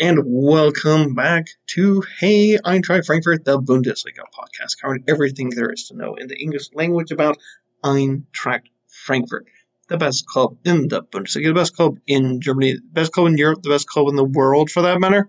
and welcome back to Hey Eintracht Frankfurt, the Bundesliga podcast, covering everything there is to know in the English language about Eintracht Frankfurt, the best club in the Bundesliga, the best club in Germany, the best club in Europe, the best club in the world for that matter.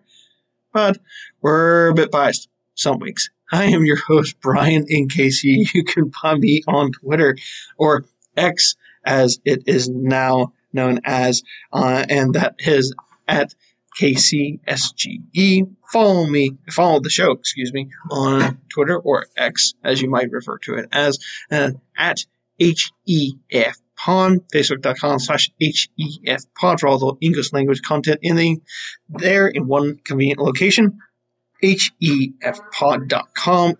But we're a bit biased some weeks. I am your host, Brian in KC You can find me on Twitter or X as it is now known as, uh, and that is at KCSGE. Follow me, follow the show, excuse me, on Twitter or X, as you might refer to it as, uh, at HEF Pod, facebook.com slash HEF Pod for all the English language content in the, there in one convenient location. HEFpod.com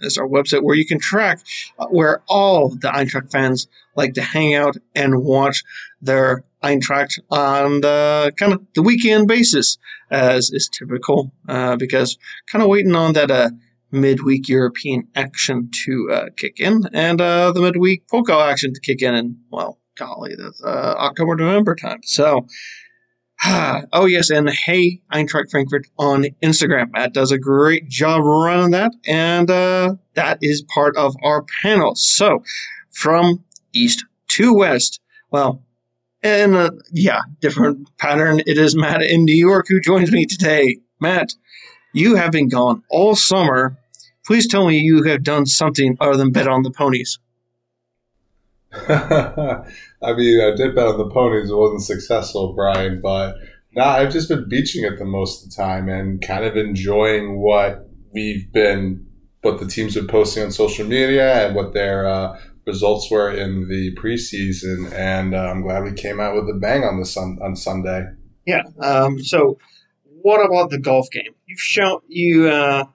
is our website where you can track uh, where all the Eintracht fans like to hang out and watch their Eintracht on the kind of the weekend basis, as is typical, uh, because kind of waiting on that uh, midweek European action to uh, kick in and uh, the midweek Pokal action to kick in, and well, golly, that's uh, October November time. So. oh yes, and hey, Eintracht Frankfurt on Instagram. Matt does a great job running that, and uh, that is part of our panel. So, from east to west, well, and uh, yeah, different pattern. It is Matt in New York who joins me today. Matt, you have been gone all summer. Please tell me you have done something other than bet on the ponies. I mean, I did bet on the ponies. It wasn't successful, Brian, but nah, I've just been beaching it the most of the time and kind of enjoying what we've been, what the teams been posting on social media and what their uh, results were in the preseason. And uh, I'm glad we came out with a bang on the sun on Sunday. Yeah. Um, so, what about the golf game? You've shown you. Uh,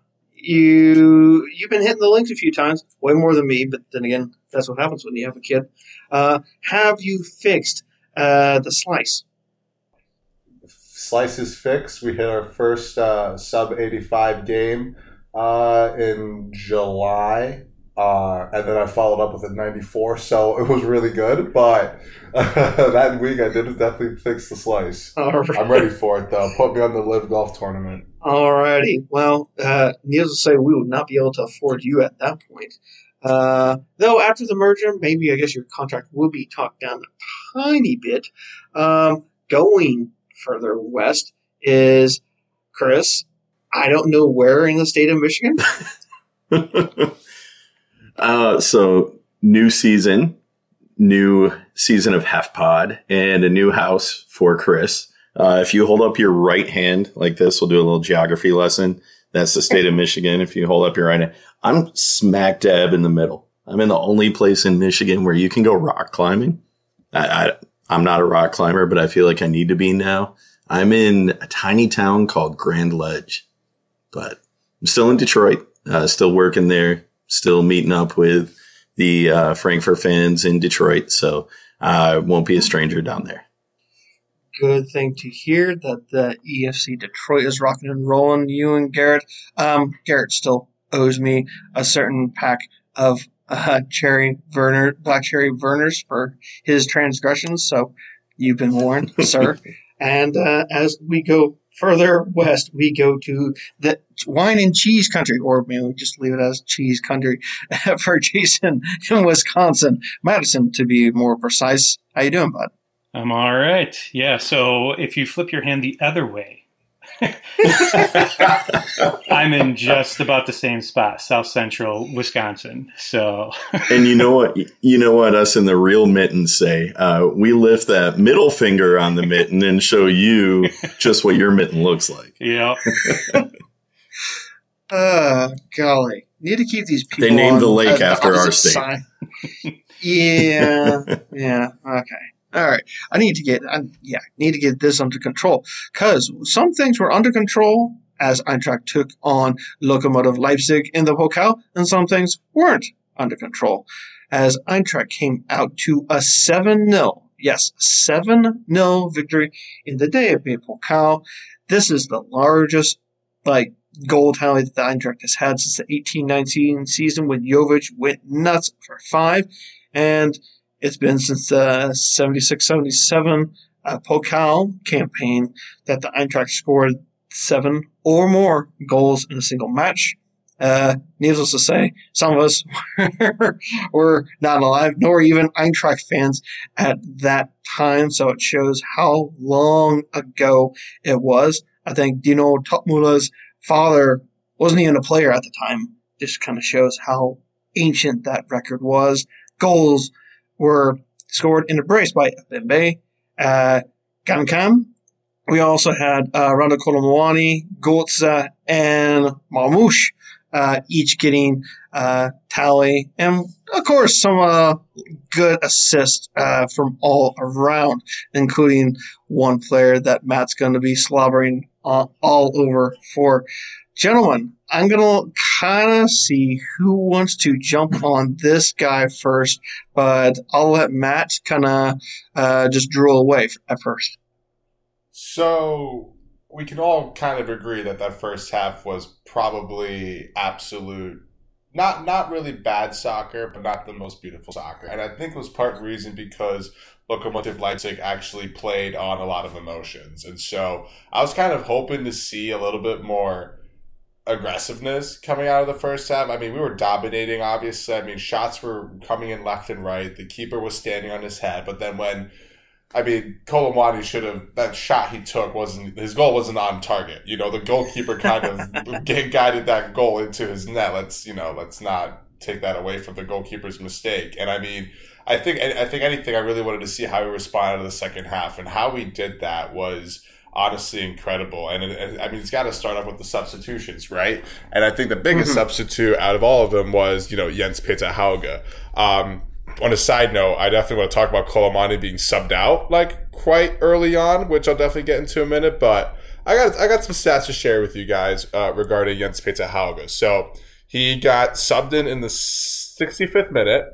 you you've been hitting the links a few times, way more than me. But then again, that's what happens when you have a kid. Uh, have you fixed uh, the slice? Slice is fixed. We hit our first uh, sub 85 game uh, in July. Uh, and then I followed up with a 94, so it was really good. But that week I did definitely fix the slice. Right. I'm ready for it, though. Put me on the live Golf Tournament. Alrighty. Well, uh, needless to say, we would not be able to afford you at that point. Uh, though after the merger, maybe I guess your contract will be talked down a tiny bit. Um, going further west is Chris. I don't know where in the state of Michigan. uh, so new season, new season of HEF Pod, and a new house for Chris. Uh, if you hold up your right hand like this, we'll do a little geography lesson. That's the state of Michigan. If you hold up your right hand, I'm smack dab in the middle. I'm in the only place in Michigan where you can go rock climbing. I, I, am not a rock climber, but I feel like I need to be now. I'm in a tiny town called Grand Ledge, but I'm still in Detroit, uh, still working there, still meeting up with the uh, Frankfurt fans in Detroit. So I won't be a stranger down there good thing to hear that the EFC Detroit is rocking and rolling. You and Garrett, um, Garrett still owes me a certain pack of uh, cherry Vernor, black cherry Vernors for his transgressions. So you've been warned, sir. And uh, as we go further west, we go to the wine and cheese country, or maybe we just leave it as cheese country for Jason in Wisconsin, Madison to be more precise. How you doing, bud? I'm all right. Yeah. So if you flip your hand the other way, I'm in just about the same spot, South Central Wisconsin. So, and you know what? You know what? Us in the real mittens say. Uh, we lift that middle finger on the mitten and show you just what your mitten looks like. Yeah. uh, golly, need to keep these people. They named the lake after our state. yeah. Yeah. Okay all right, I need to get, I, yeah, need to get this under control because some things were under control as Eintracht took on Lokomotiv Leipzig in the Pokal, and some things weren't under control as Eintracht came out to a 7 0, yes, 7 0 victory in the DFB Pokal. This is the largest, like, goal tally that the Eintracht has had since the 1819 season when Jovic went nuts for five. And it's been since the 76 77 uh, Pokal campaign that the Eintracht scored seven or more goals in a single match. Uh, needless to say, some of us were not alive, nor even Eintracht fans at that time, so it shows how long ago it was. I think Dino Toppmöller's father wasn't even a player at the time. This kind of shows how ancient that record was. Goals were scored in a brace by Bembe, uh, Ngankam. We also had uh, Randal Kolo Muani, Götze, and Marmoush uh, each getting uh, tally, and of course some uh, good assists uh, from all around, including one player that Matt's going to be slobbering all over for. Gentlemen, I'm going to kind of see who wants to jump on this guy first, but I'll let Matt kind of uh, just drool away at first. So we can all kind of agree that that first half was probably absolute not not really bad soccer, but not the most beautiful soccer. And I think it was part reason because Lokomotiv Leipzig actually played on a lot of emotions. And so I was kind of hoping to see a little bit more aggressiveness coming out of the first half. I mean, we were dominating, obviously. I mean, shots were coming in left and right. The keeper was standing on his head. But then when I mean, Kolo Muani should have that shot he took wasn't his goal wasn't on target. You know, the goalkeeper kind of guided that goal into his net. Let's you know, let's not take that away from the goalkeeper's mistake. And I mean, I think I think anything I really wanted to see how he responded to the second half and how we did that was honestly incredible. And it, I mean, it's got to start off with the substitutions, right? And I think the biggest mm-hmm. substitute out of all of them was you know Jens Peter Hauge. Um, on a side note, I definitely want to talk about Kolo Muani being subbed out like quite early on, which I'll definitely get into a minute. But I got I got some stats to share with you guys uh, regarding Jens Peter Hauge. So he got subbed in in the 65th minute.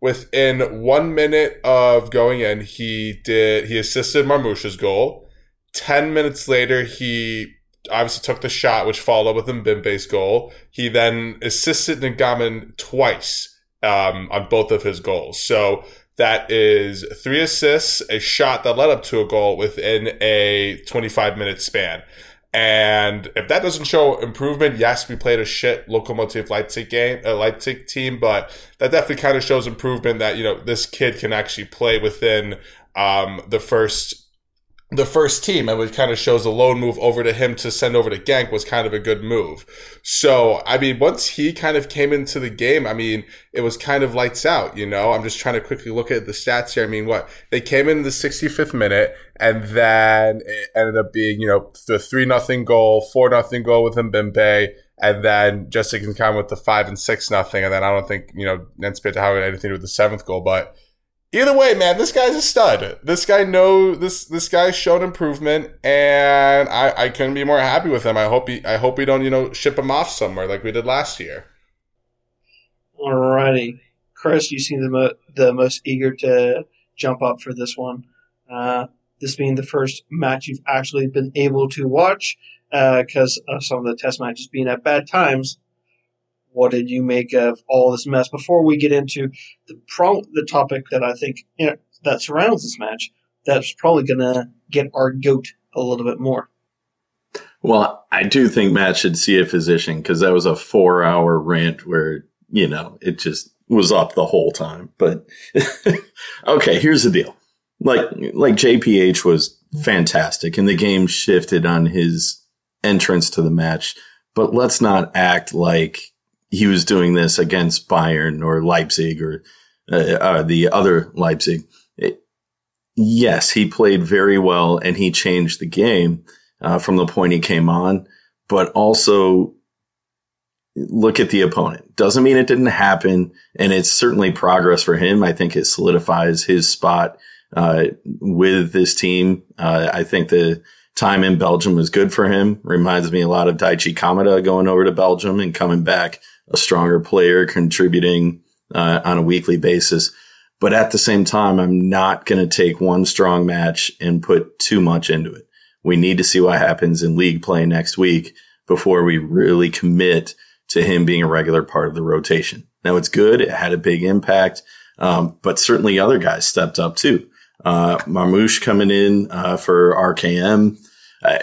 Within one minute of going in, he did he assisted Marmoush's goal. Ten minutes later, he obviously took the shot, which followed with a Mbembe's goal. He then assisted Ngankam twice um, on both of his goals. So that is three assists, a shot that led up to a goal within a 25 minute span. And if that doesn't show improvement, yes, we played a shit Lokomotiv Leipzig game, a Leipzig team, but that definitely kind of shows improvement that, you know, this kid can actually play within um, the first the first team and it kind of shows the loan move over to him to send over to Genk was kind of a good move. So, I mean, once he kind of came into the game, I mean, it was kind of lights out, you know? I'm just trying to quickly look at the stats here. I mean, what? They came in the 65th minute and then it ended up being, you know, the 3 nothing goal, 4 nothing goal with Mbembe, and then Jessic Ngankam with the 5 and 6 nothing. And then I don't think, you know, Jens Peter had anything to do with the seventh goal, but either way, man, this guy's a stud. This guy know this this guy's shown improvement, and I, I couldn't be more happy with him. I hope he I hope we don't you know ship him off somewhere like we did last year. Alrighty, Chris, you seem the mo- the most eager to jump up for this one. Uh, this being the first match you've actually been able to watch because uh, of some of the test matches being at bad times what did you make of all this mess? Before we get into the pro- the topic that I think you know, that surrounds this match, that's probably going to get our goat a little bit more. Well, I do think Matt should see a physician because that was a four hour rant where, you know, it just was up the whole time. But okay, here's the deal. Like, like JPH was fantastic and the game shifted on his entrance to the match. But let's not act like he was doing this against Bayern or Leipzig or uh, uh, the other Leipzig. It, yes, he played very well and he changed the game uh, from the point he came on, but also look at the opponent. Doesn't mean it didn't happen, and it's certainly progress for him. I think it solidifies his spot uh, with this team. Uh, I think the time in Belgium was good for him. Reminds me a lot of Daichi Kamada going over to Belgium and coming back a stronger player contributing uh, on a weekly basis. But at the same time, I'm not going to take one strong match and put too much into it. We need to see what happens in league play next week before we really commit to him being a regular part of the rotation. Now it's good. It had a big impact. Um, but certainly other guys stepped up too. Uh, Marmoush coming in, uh, for RKM. Uh,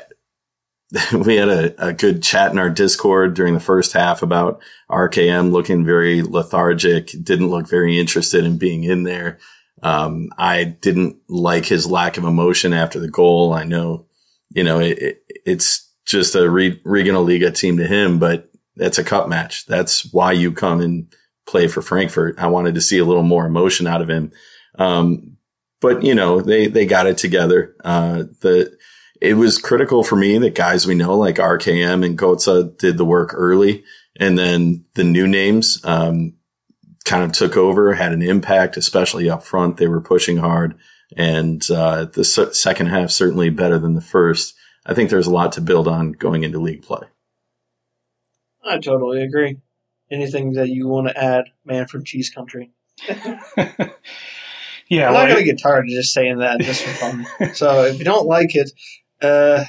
we had a, a good chat in our Discord during the first half about RKM looking very lethargic, didn't look very interested in being in there. Um, I didn't like his lack of emotion after the goal. I know, you know, it, it, it's just a Re- regional Liga team to him, but that's a cup match. That's why you come and play for Frankfurt. I wanted to see a little more emotion out of him. Um, but you know, they, they got it together. Uh, the, it was critical for me that guys we know like RKM and Götze did the work early. And then the new names, um, kind of took over, had an impact, especially up front. They were pushing hard. And, uh, the second half certainly better than the first. I think there's a lot to build on going into league play. I totally agree. Anything that you want to add, man from Cheese Country? yeah, I'm not gonna get tired of just saying that just for fun. so if you don't like it, uh,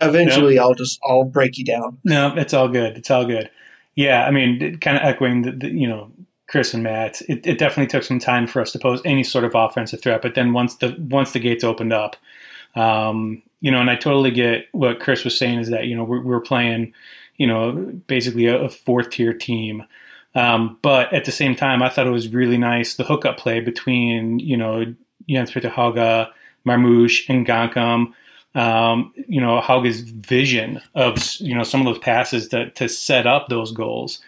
eventually. I'll just I'll break you down. No, it's all good. It's all good. Yeah, I mean, kind of echoing the, the, you know Chris and Matt. It, it definitely took some time for us to pose any sort of offensive threat, but then once the once the gates opened up, um, you know, and I totally get what Chris was saying is that you know we're, we're playing, you know, basically a, a fourth tier team. Um, but at the same time, I thought it was really nice the hookup play between you know Jens Peter Hauge, Marmoush, and Ngankam um, you know, Hauge's vision of, you know, some of those passes to, to set up those goals,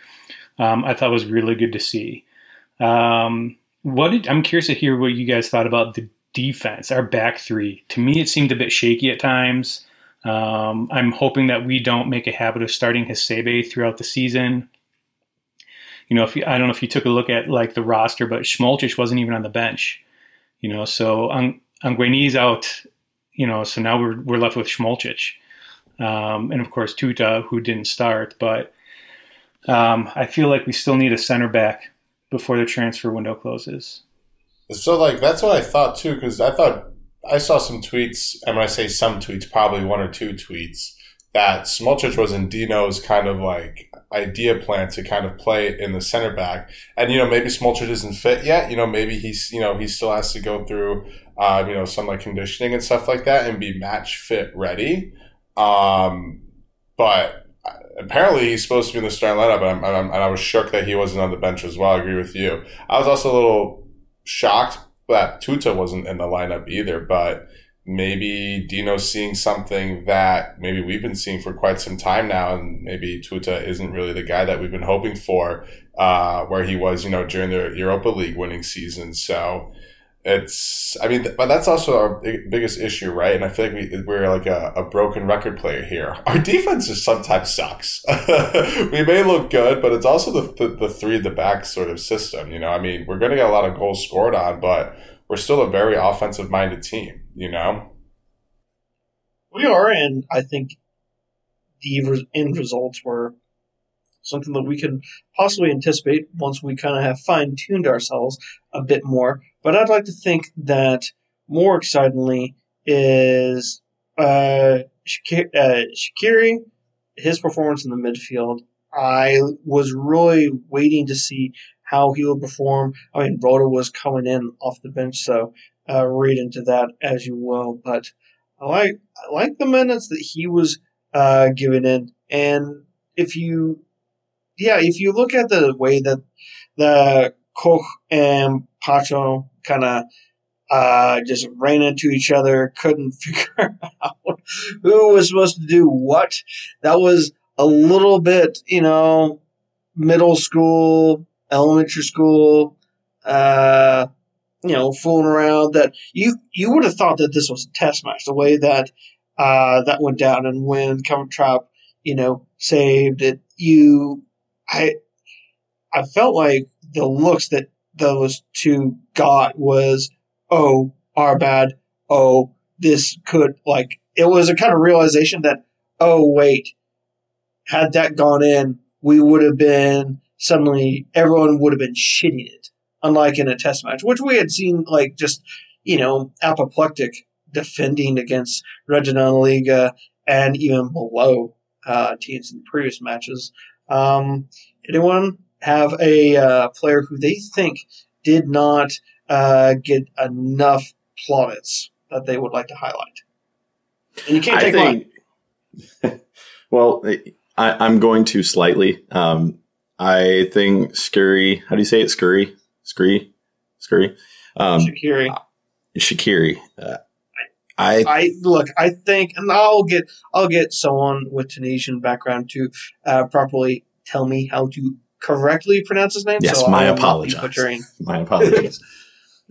um, I thought was really good to see. Um, what did, I'm curious to hear what you guys thought about the defense, our back three. To me, it seemed a bit shaky at times. Um, I'm hoping that we don't make a habit of starting Hasebe throughout the season. You know, if you, I don't know if you took a look at like the roster, but Smolcic wasn't even on the bench. You know, so Ang- Angueni's out you know, so now we're we're left with Smolcic, um, and of course Tuta, who didn't start. But um, I feel like we still need a center back before the transfer window closes. So, like, that's what I thought too, because I thought I saw some tweets, and when I say some tweets, probably one or two tweets, that Smolcic was in Dino's kind of like idea plan to kind of play in the center back. And, you know, maybe Smolcic isn't fit yet. You know, maybe he's, you know, he still has to go through um, you know, some like conditioning and stuff like that and be match fit ready. Um, but apparently he's supposed to be in the starting lineup, and, I'm, and I was shook that he wasn't on the bench as well. I agree with you. I was also a little shocked that Tuta wasn't in the lineup either, but maybe Dino's seeing something that maybe we've been seeing for quite some time now, and maybe Tuta isn't really the guy that we've been hoping for, uh, where he was, you know, during the Europa League winning season. So it's i mean but that's also our biggest issue right? And i feel like we, we're like a, a broken record player here. Our defense just sometimes sucks. We may look good but it's also the, the, the three at the back sort of system you know? I mean we're going to get a lot of goals scored on but we're still a very offensive minded team you know? We are and i think the end results were something that we can possibly anticipate once we kind of have fine tuned ourselves a bit more. But I'd like to think that more excitingly is uh, Shaqiri, uh, his performance in the midfield. I was really waiting to see how he would perform. I mean, Rode was coming in off the bench, so uh, read into that as you will. But I like I like the minutes that he was uh, given in, and if you yeah, if you look at the way that the Koch and Pacho kind of uh, just ran into each other, couldn't figure out who was supposed to do what. That was a little bit, you know, middle school, elementary school, uh, you know, fooling around. That you you would have thought that this was a test match, the way that uh, that went down, and when Kevin Trapp, you know, saved it, you I I felt like the looks that those two got was, oh, our bad. Oh, this could like it was a kind of realization that, oh wait, had that gone in, we would have been suddenly everyone would have been shitting it, unlike in a test match, which we had seen like just you know apoplectic defending against Regional Liga and even below uh, teams in previous matches. Um, anyone have a uh, player who they think did not uh, get enough plaudits that they would like to highlight? And you can't take think, well, I, am going to slightly. Um, I think Scurry, how do you say it? Scurry? Scurry? Scurry? Um, Shaqiri. Shaqiri. Uh, I, I look. I think, and I'll get I'll get someone with Tunisian background to uh, properly tell me how to correctly pronounce his name. Yes, so my apologies. My apologies.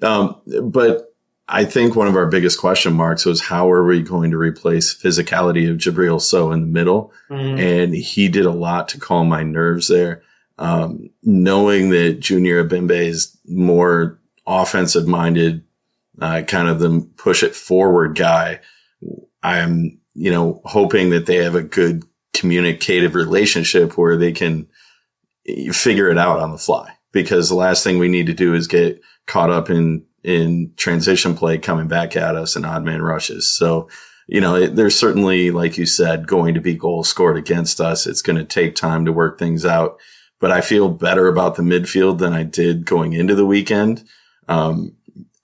um, but I think one of our biggest question marks was how are we going to replace physicality of Djibril Sow in the middle? Mm-hmm. And he did a lot to calm my nerves there. Um, knowing that Junior Ebimbe is more offensive minded, uh, kind of the push it forward guy. I'm, you know, hoping that they have a good communicative relationship where they can figure it out on the fly because the last thing we need to do is get caught up in in transition play coming back at us and odd man rushes. So, you know, it, there's certainly, like you said, going to be goals scored against us. It's going to take time to work things out, but I feel better about the midfield than I did going into the weekend. Um,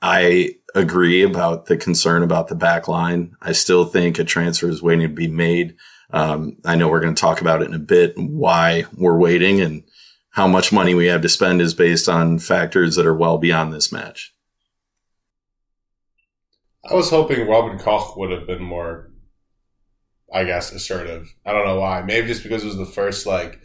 I agree about the concern about the back line. I still think a transfer is waiting to be made. Um, I know we're going to talk about it in a bit, why we're waiting and how much money we have to spend is based on factors that are well beyond this match. I was hoping Robin Koch would have been more, I guess, assertive. I don't know why. Maybe just because it was the first like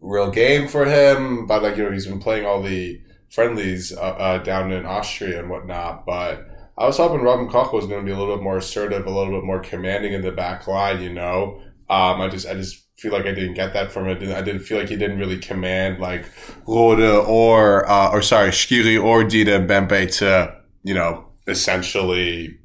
real game for him, but like you know he's been playing all the friendlies uh, uh, down in Austria and whatnot. But I was hoping Robin Koch was going to be a little bit more assertive, a little bit more commanding in the back line. You know, um, I just I just feel like I didn't get that from it. I didn't feel like he didn't really command like Rode or uh, or sorry Shaqiri or Dina Ebimbe to you know essentially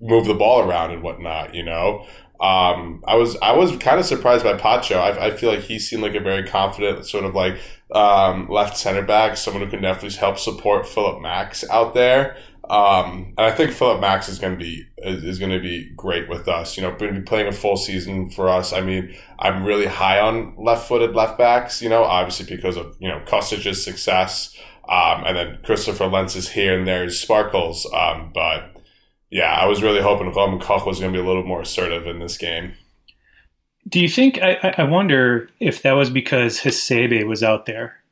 move the ball around and whatnot. You know, um, I was I was kind of surprised by Pacho. I, I feel like he seemed like a very confident sort of like um, left center back, someone who can definitely help support Philipp Max out there. Um, and I think Philipp Max is going to be is, going to be great with us. You know, going to be playing a full season for us. I mean, I'm really high on left-footed left backs. You know, obviously because of you know Kostic's success, um, and then Christopher Lenz's here and there sparkles. Um, but yeah, I was really hoping Robin Koch was going to be a little more assertive in this game. Do you think? I, I wonder if that was because Hasebe was out there,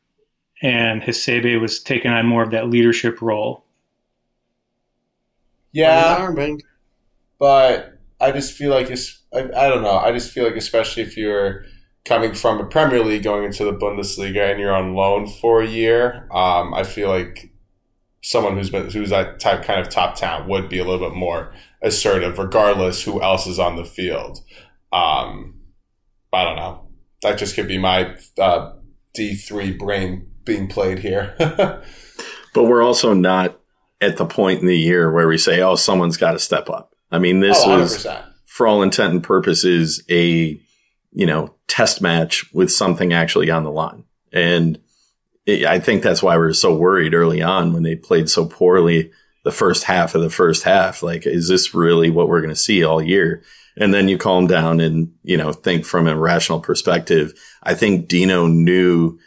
and Hasebe was taking on more of that leadership role yeah, but I just feel like it's. I, I don't know. I just feel like especially if you're coming from a Premier League going into the Bundesliga and you're on loan for a year, um, I feel like someone who's been who's that type kind of top talent would be a little bit more assertive, regardless who else is on the field. Um, I don't know. That just could be my uh, D three brain being played here. but we're also not at the point in the year where we say, "Oh, someone's got to step up." I mean, this oh, was for all intent and purposes a you know test match with something actually on the line, and it, I think that's why we were so worried early on when they played so poorly the first half of the first half. Like, is this really what we're going to see all year? And then you calm down and you know think from a rational perspective. I think Dino knew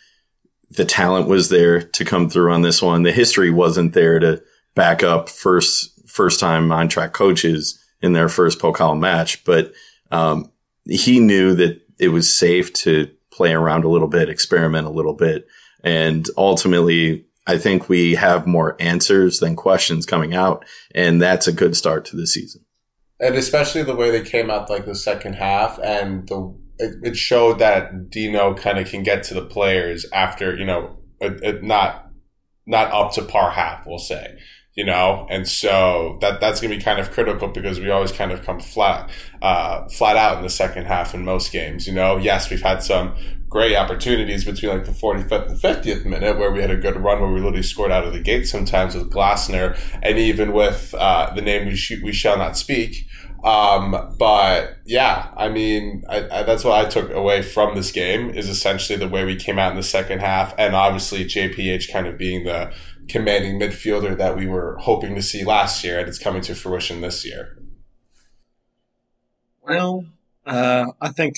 the talent was there to come through on this one. The history wasn't there to back up first first time track coaches in their first Pokal match, but um, he knew that it was safe to play around a little bit, experiment a little bit, and ultimately. I think we have more answers than questions coming out, and that's a good start to the season. And especially the way they came out like the second half, and the it, showed that Dino kind of can get to the players after you know it not not up to par half, we'll say you know, and so that that's going to be kind of critical because we always kind of come flat, uh, flat out in the second half in most games. You know, yes, we've had some great opportunities between like the 45th and 50th minute where we had a good run where we literally scored out of the gate sometimes with Glasner and even with uh, the name we sh- we shall not speak. Um, but yeah, I mean, I, I, that's what I took away from this game is essentially the way we came out in the second half, and obviously JPH kind of being the commanding midfielder that we were hoping to see last year, and it's coming to fruition this year. Well, uh, I think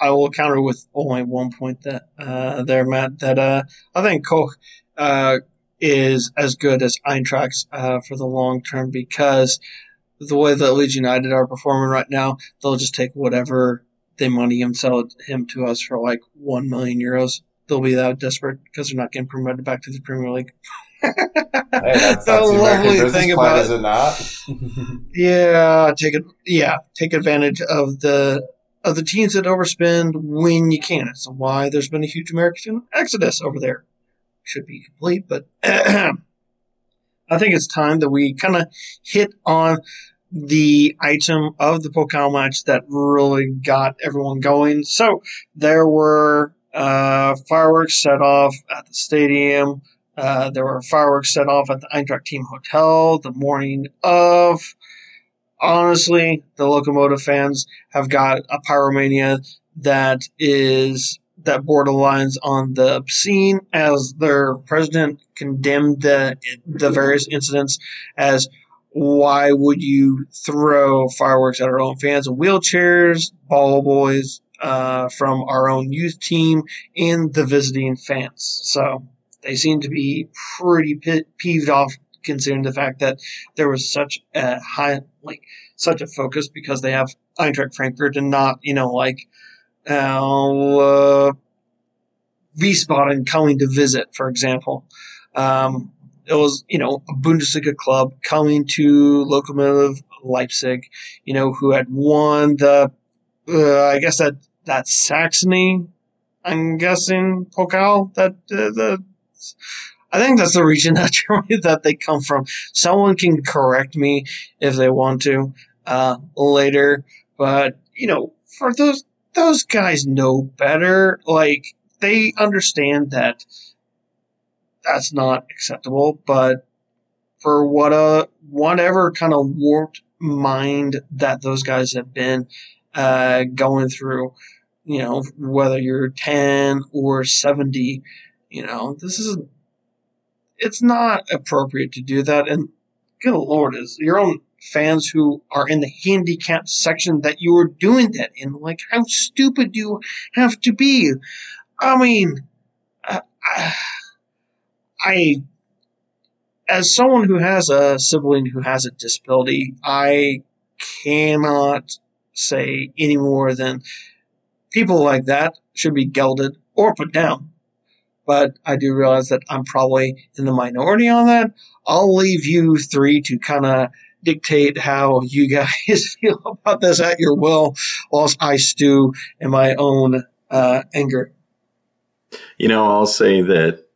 I will counter with only one point that uh, there, Matt. That uh, I think Koch uh, is as good as Eintracht uh, for the long term because the way that Leeds United are performing right now, they'll just take whatever they money him, sell him to us for like one million euros. They'll be that desperate because they're not getting promoted back to the Premier League. hey, that's, the lovely thing about is it not? yeah, take it. Yeah, take advantage of the of the teams that overspend when you can. It's why there's been a huge American exodus over there. Should be complete, but I think it's time that we kind of hit on the item of the Pokal match that really got everyone going. So there were uh, fireworks set off at the stadium. Uh, there were fireworks set off at the Eintracht team hotel the morning of. Honestly, the locomotive fans have got a pyromania that is that borderlines on the obscene as their president condemned the the various incidents as why would you throw fireworks at our own fans in wheelchairs, ball boys uh, from our own youth team, and the visiting fans? So they seem to be pretty pe- peeved off considering the fact that there was such a high, like, such a focus because they have Eintracht Frankfurt and not, you know, like, uh, Wiesbaden coming to visit, for example. Um, it was, you know, a Bundesliga club coming to Lokomotiv Leipzig, you know, who had won the, uh, I guess that, that Saxony, I'm guessing, Pokal, that, uh, the, I think that's the region that Germany that they come from. Someone can correct me if they want to, uh, later, but, you know, for those, those guys know better. Like, they understand that that's not acceptable, but for what a whatever kind of warped mind that those guys have been uh, going through, you know, whether you're 10 or 70, you know, this is it's not appropriate to do that. And good lord, is your own fans who are in the handicap section that you are doing that in. Like, how stupid do you have to be? I mean, uh, I, as someone who has a sibling who has a disability, I cannot say any more than people like that should be gelded or put down. But I do realize that I'm probably in the minority on that. I'll leave you three to kind of dictate how you guys feel about this at your will, whilst I stew in my own uh, anger. You know, I'll say that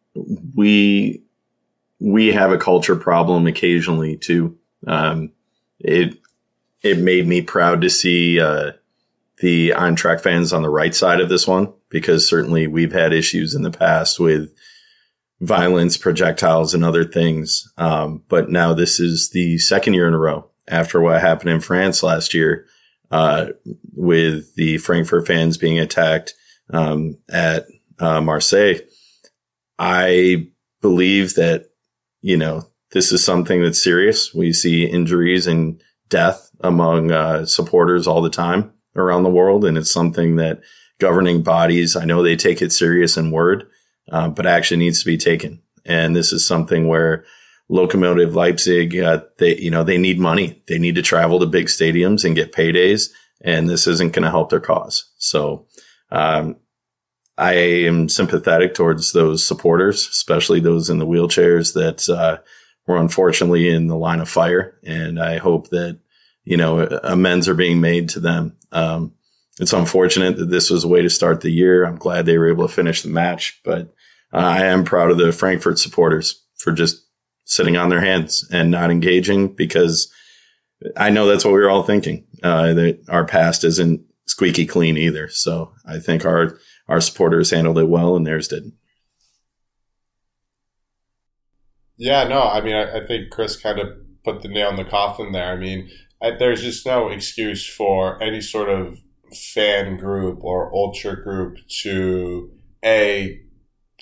we we have a culture problem occasionally too. Um, it it made me proud to see uh, the Eintracht fans on the right side of this one because certainly we've had issues in the past with violence, projectiles, and other things. Um, but now this is the second year in a row after what happened in France last year uh, with the Frankfurt fans being attacked um, at uh, Marseille. I believe that, you know, this is something that's serious. We see injuries and death among uh, supporters all the time around the world. And it's something that governing bodies, I know they take it serious in word, uh, but action needs to be taken. And this is something where Locomotive Leipzig, uh, they, you know, they need money. They need to travel to big stadiums and get paydays. And this isn't going to help their cause. So, um, I am sympathetic towards those supporters, especially those in the wheelchairs that uh, were unfortunately in the line of fire. And I hope that, you know, amends are being made to them. Um, it's unfortunate that this was a way to start the year. I'm glad they were able to finish the match, but uh, I am proud of the Frankfurt supporters for just sitting on their hands and not engaging because I know that's what we were all thinking. Uh, that our past isn't squeaky clean either. So I think our our supporters handled it well and theirs didn't. Yeah, no, I mean, I, I think Chris kind of put the nail in the coffin there. I mean, I, there's just no excuse for any sort of fan group or ultra group to a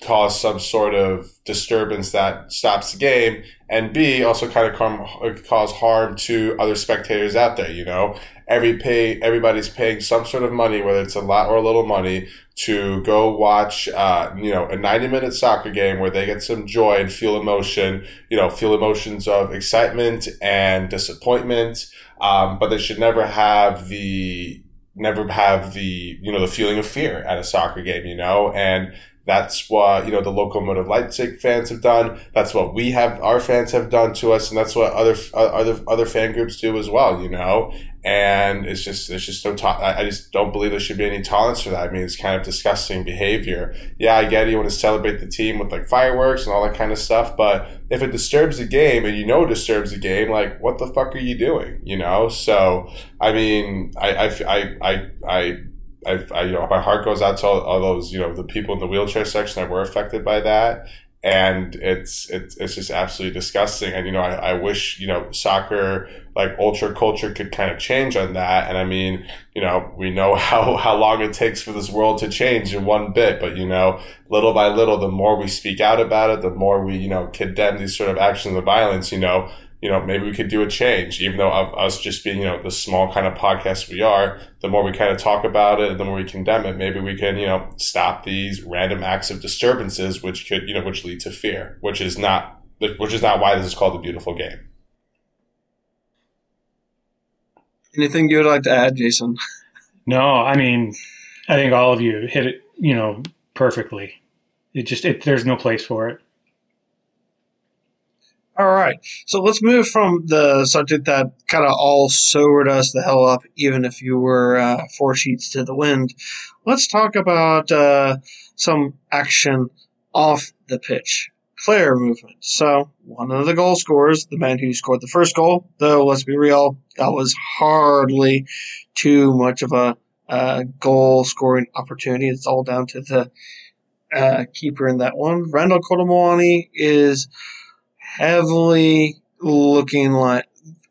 cause some sort of disturbance that stops the game, and B also kind of cause harm to other spectators out there. You know, every pay everybody's paying some sort of money, whether it's a lot or a little money, to go watch, uh, you know, a 90 minute soccer game where they get some joy and feel emotion, you know, feel emotions of excitement and disappointment. Um, but they should never have the never have the you know the feeling of fear at a soccer game, you know, and that's what you know the Lokomotiv Leipzig fans have done. That's what we have, our fans have done to us, and that's what other uh, other other fan groups do as well. You know, and it's just it's just no to- I just don't believe there should be any tolerance for that. I mean, it's kind of disgusting behavior. Yeah, I get it. You want to celebrate the team with like fireworks and all that kind of stuff, but if it disturbs the game and you know it disturbs the game, like what the fuck are you doing? You know. So I mean, I I I I. I I, I, you know, my heart goes out to all, all, those, you know, the people in the wheelchair section that were affected by that. And it's, it's, it's just absolutely disgusting. And, you know, I, I wish, you know, soccer, like ultra culture could kind of change on that. And I mean, you know, we know how, how long it takes for this world to change in one bit, but, you know, little by little, the more we speak out about it, the more we, you know, condemn these sort of actions of violence, you know, you know, maybe we could do a change, even though of us just being, you know, the small kind of podcast we are, the more we kind of talk about it, the more we condemn it, maybe we can, you know, stop these random acts of disturbances, which could, you know, which lead to fear, which is not, which is not why this is called a beautiful game. Anything you would like to add, Jason? No, I mean, I think all of you hit it, you know, perfectly. It just, it, there's no place for it. All right. So let's move from the subject that kind of all sobered us the hell up, even if you were uh, four sheets to the wind. Let's talk about uh, some action off the pitch. Player movement. So, one of the goal scorers, the man who scored the first goal, though, let's be real, that was hardly too much of a uh, goal scoring opportunity. It's all down to the uh, keeper in that one. Randal Kolo Muani is heavily looking like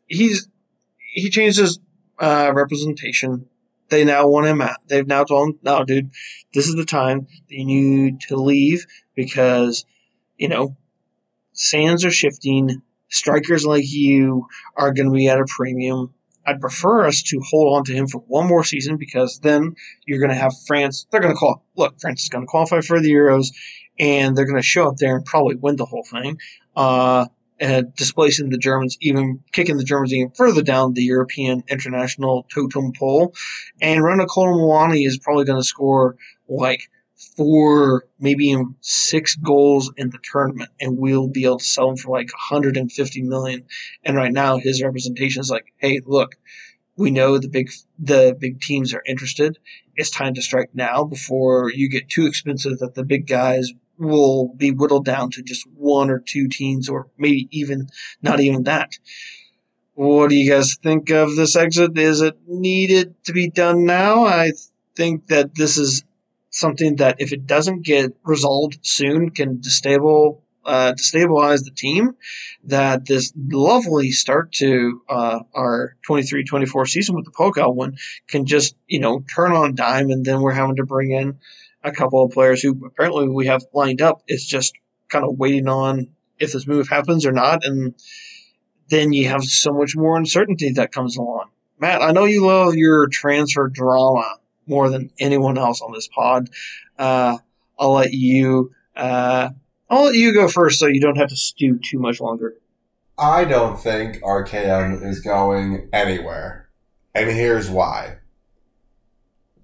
he's he changed his uh, representation. They now want him out. They've now told him, "No, dude, this is the time that you need to leave because you know sands are shifting. Strikers like you are going to be at a premium. I'd prefer us to hold on to him for one more season because then you're going to have France. They're going to call. Look, France is going to qualify for the Euros, and they're going to show up there and probably win the whole thing uh, and displacing the Germans, even kicking the Germans even further down the European international totem pole. And Randal Kolo Muani is probably going to score like four, maybe even six goals in the tournament, and we'll be able to sell him for like 150 million. And right now, his representation is like, hey, look, we know the big the big teams are interested. It's time to strike now before you get too expensive that the big guys will be whittled down to just one or two teams, or maybe even not even that. What do you guys think of this exit? Is it needed to be done now? I think that this is something that, if it doesn't get resolved soon, can destabilize uh, destabilize the team. That this lovely start to uh, our 23-24 season with the Pokal one can just you know turn on dime, and then we're having to bring in a couple of players who apparently we have lined up. It's just kind of waiting on if this move happens or not, and then you have so much more uncertainty that comes along. Matt, I know you love your transfer drama more than anyone else on this pod. Uh, I'll let you. Uh, I'll let you go first, so you don't have to stew too much longer. I don't think RKM is going anywhere, and here's why.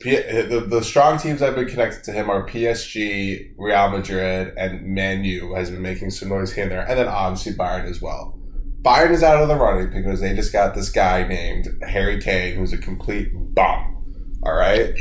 P- the, the strong teams that have been connected to him are PSG, Real Madrid, and Man U has been making some noise here and there, and then obviously Bayern as well. Bayern is out of the running because they just got this guy named Harry Kane, who's a complete bum. All right,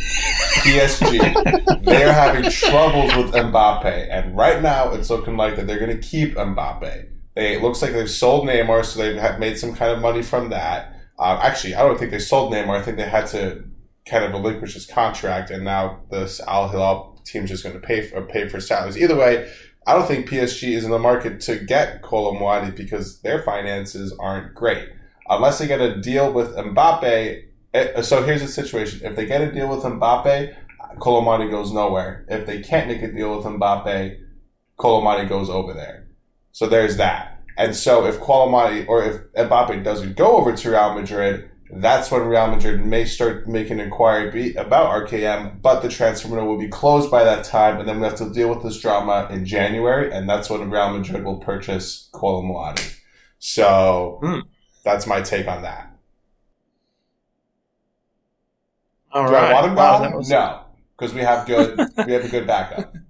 PSG. they are having troubles with Mbappe, and right now it's looking like that they're going to keep Mbappe. They, it looks like they've sold Neymar, so they've made some kind of money from that. Uh, actually, I don't think they sold Neymar. I think they had to kind of relinquish his contract, and now this Al Hilal team's just going to pay for pay for salaries. Either way, I don't think PSG is in the market to get Kolo Muani because their finances aren't great. Unless they get a deal with Mbappe. Eh, so here's the situation: if they get a deal with Mbappe, Kolo Muani goes nowhere. If they can't make a deal with Mbappe, Kolo Muani goes over there. So there's that. And so if Kolo Muani or if Mbappe doesn't go over to Real Madrid, that's when Real Madrid may start making inquiry about RKM, but the transfer window will be closed by that time, and then we have to deal with this drama in January, and that's when Real Madrid will purchase Kolo Muani. So Hmm. that's my take on that. All Do right. I want him gone? was- No, because we have good we have a good backup.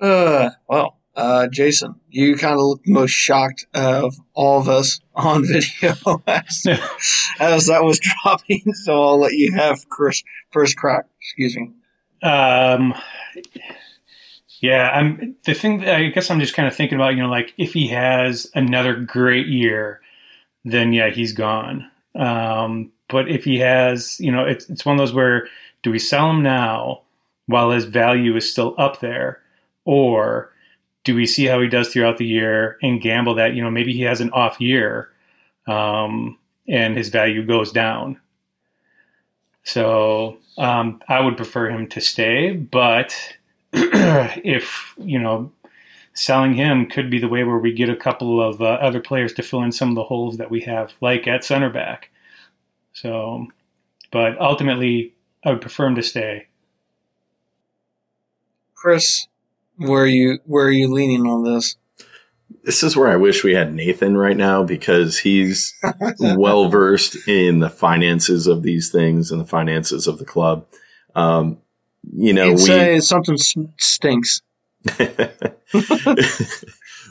Uh, well, uh, Jason, you kind of looked the most shocked of all of us on video as, as that was dropping. So I'll let you have Chris first crack. Excuse me. Um, yeah, I'm the thing. That I guess I'm just kind of thinking about, you know, like if he has another great year, then yeah, he's gone. Um, but if he has, you know, it's it's one of those where do we sell him now while his value is still up there, or do we see how he does throughout the year and gamble that you know maybe he has an off year, um, and his value goes down. So um, I would prefer him to stay, but if you know, selling him could be the way where we get a couple of uh, other players to fill in some of the holes that we have, like at center back. So, but ultimately, I would prefer him to stay. Chris, where are you where are you leaning on this? This is where I wish we had Nathan right now because he's well versed in the finances of these things and the finances of the club. Um, you know, You'd we say something stinks.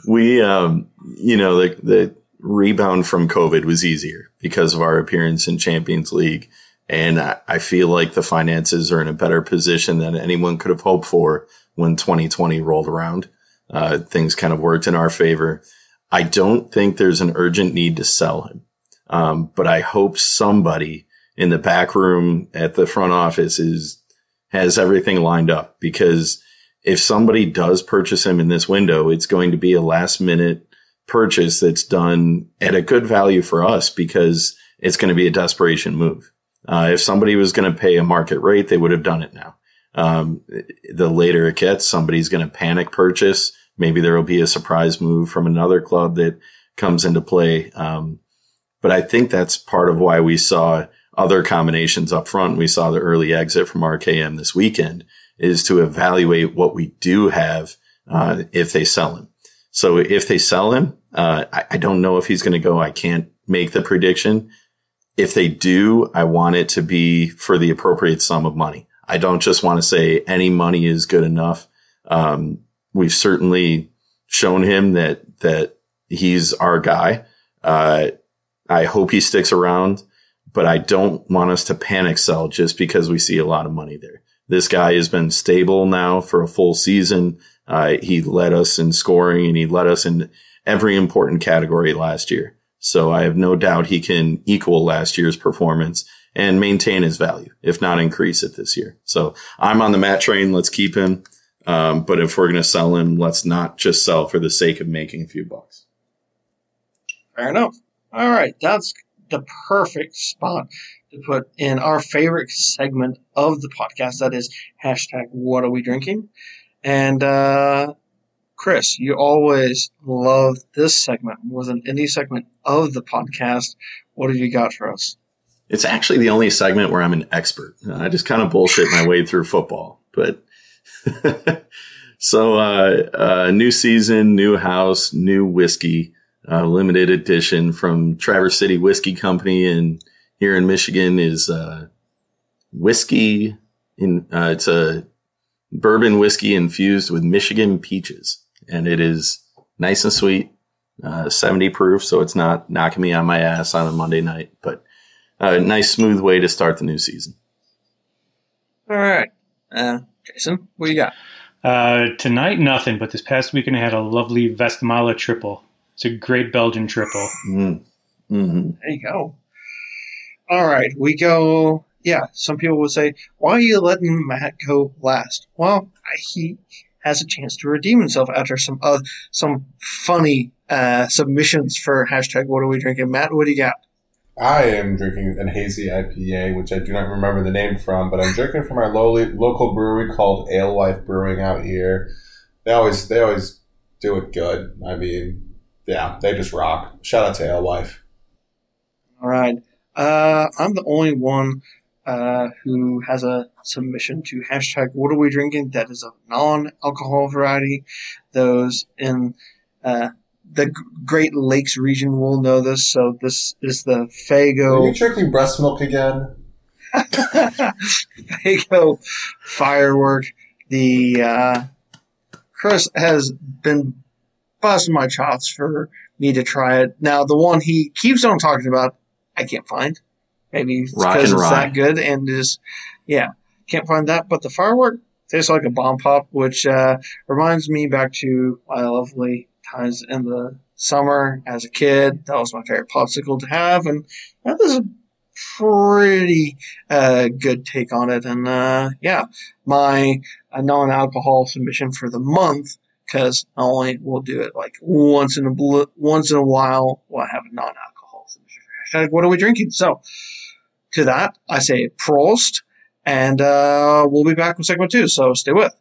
we um you know the the rebound from covid was easier because of our appearance in champions league and I, I feel like the finances are in a better position than anyone could have hoped for when 2020 rolled around uh, things kind of worked in our favor i don't think there's an urgent need to sell him um, but i hope somebody in the back room at the front office is has everything lined up because if somebody does purchase him in this window, it's going to be a last minute purchase that's done at a good value for us because it's going to be a desperation move. Uh, if somebody was going to pay a market rate, they would have done it now. Um, the later it gets, somebody's going to panic purchase. Maybe there will be a surprise move from another club that comes into play. Um, but I think that's part of why we saw other combinations up front. We saw the early exit from RKM this weekend is to evaluate what we do have uh, if they sell him. So if they sell him, uh, I, I don't know if he's going to go. I can't make the prediction. If they do, I want it to be for the appropriate sum of money. I don't just want to say any money is good enough. Um, we've certainly shown him that that he's our guy. Uh, I hope he sticks around, but I don't want us to panic sell just because we see a lot of money there. This guy has been stable now for a full season. Uh, he led us in scoring and he led us in every important category last year. So I have no doubt he can equal last year's performance and maintain his value, if not increase it this year. So I'm on the Matt train. Let's keep him. Um, but if we're going to sell him, let's not just sell for the sake of making a few bucks. Fair enough. All right, that's the perfect spot to put in our favorite segment of the podcast. That is hashtag What Are We Drinking? And uh, Chris, you always love this segment more than any segment of the podcast. What have you got for us? It's actually the only segment where I'm an expert. I just kind of bullshit my way through football, but so uh, uh, new season, new house, new whiskey, uh, limited edition from Traverse City Whiskey Company, and here in Michigan is uh, whiskey. In uh, it's a bourbon whiskey infused with Michigan peaches, and it is nice and sweet, uh, 70 proof, so it's not knocking me on my ass on a Monday night, but a nice smooth way to start the new season. All right, uh, Jason, what you got? Uh, tonight, nothing, but this past weekend I had a lovely Westmalle triple. It's a great Belgian triple. Mm. hmm There you go. All right, we go. Yeah, some people would say, "Why are you letting Matt go last?" Well, he has a chance to redeem himself after some uh, some funny uh, submissions for hashtag What are we drinking? Matt, what do you got? I am drinking an hazy IPA, which I do not remember the name from, but I'm drinking from our lowly, local brewery called Alewife Brewing out here. They always they always do it good. I mean, yeah, they just rock. Shout out to Alewife. All right, uh, I'm the only one uh, who has a submission to hashtag What are we drinking? That is a non-alcohol variety. Those in uh, the Great Lakes region will know this. So this is the Faygo. Are you drinking breast milk again? Faygo firework. The uh, Chris has been busting my chops for me to try it. Now, the one he keeps on talking about, I can't find. Maybe it's because and it's rye. that good and is, yeah, can't find that. But the firework tastes like a bomb pop, which uh, reminds me back to my lovely in the summer as a kid. That was my favorite popsicle to have, and that was a pretty uh, good take on it. And uh, yeah, my uh, non-alcohol submission for the month because I only will do it like once in a bl- once in a while. We'll have a non-alcohol submission hashtag. What are we drinking? So to that, I say Prost, and uh, we'll be back with segment two. So stay with.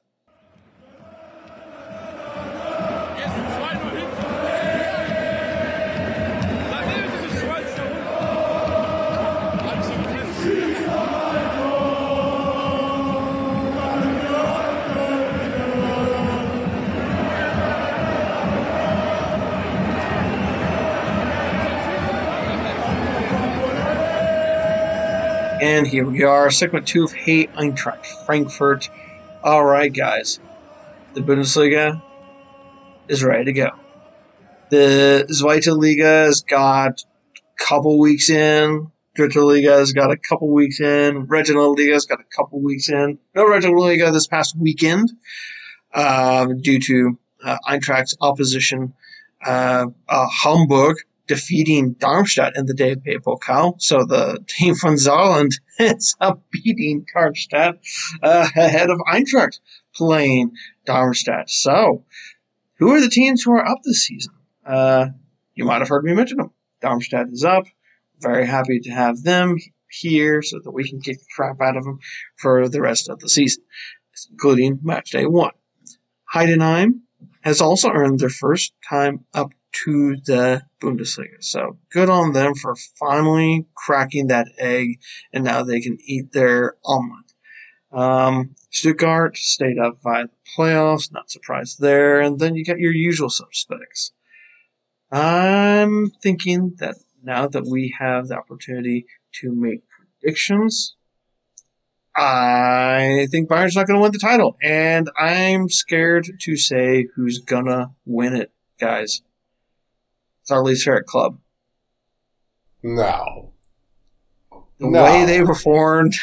And here we are, segment two of Hey Eintracht Frankfurt. All right, guys, the Bundesliga is ready to go. The Zweite Liga has got a couple weeks in. Dritte Liga has got a couple weeks in. Regional Liga has got a couple weeks in. No Regional Liga this past weekend um, due to uh, Eintracht's opposition. Uh, uh, Homburg defeating Darmstadt in the DFB Pokal. So the team from Saarland ends up beating Darmstadt uh, ahead of Eintracht playing Darmstadt. So who are the teams who are up this season? Uh, you might have heard me mention them. Darmstadt is up. Very happy to have them here so that we can kick the crap out of them for the rest of the season, including match day one. Heidenheim has also earned their first time up to the Bundesliga. So good on them for finally cracking that egg, and now they can eat their omelet. Um, Stuttgart stayed up via the playoffs, not surprised there, and then you got your usual suspects. I'm thinking that now that we have the opportunity to make predictions, I think Bayern's not going to win the title, and I'm scared to say who's gonna win it, guys. It's our least favorite club. No. The No. way they performed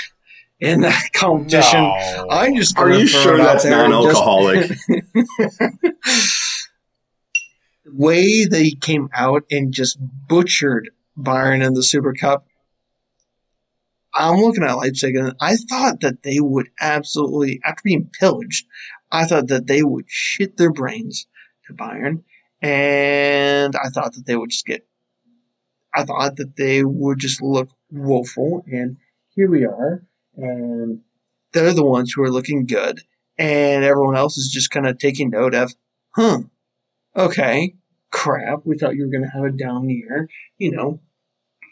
in that competition, No. I'm just. Are you sure that's there and just- non-alcoholic? the way they came out and just butchered Bayern in the Super Cup. I'm looking at Leipzig and I thought that they would absolutely, after being pillaged, I thought that they would shit their brains to Bayern. And I thought that they would just get, I thought that they would just look woeful. And here we are. And they're the ones who are looking good. And everyone else is just kind of taking note of, huh, okay, crap, we thought you were going to have a down year, you know,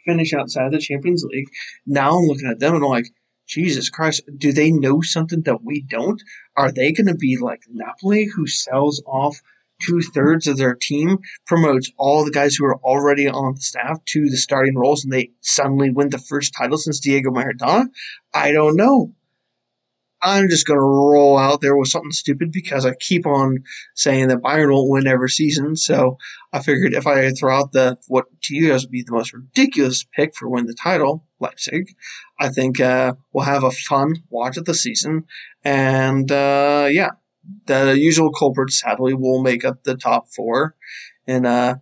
finish outside the Champions League. Now I'm looking at them and I'm like, Jesus Christ, do they know something that we don't? Are they going to be like Napoli, who sells off two thirds of their team, promotes all the guys who are already on the staff to the starting roles, and they suddenly win the first title since Diego Maradona? I don't know. I'm just going to roll out there with something stupid because I keep on saying that Bayern won't win every season. So I figured if I throw out the what to you guys would be the most ridiculous pick for win the title, Leipzig, I think uh, we'll have a fun watch of the season. And uh, yeah, the usual culprits sadly will make up the top four. And uh,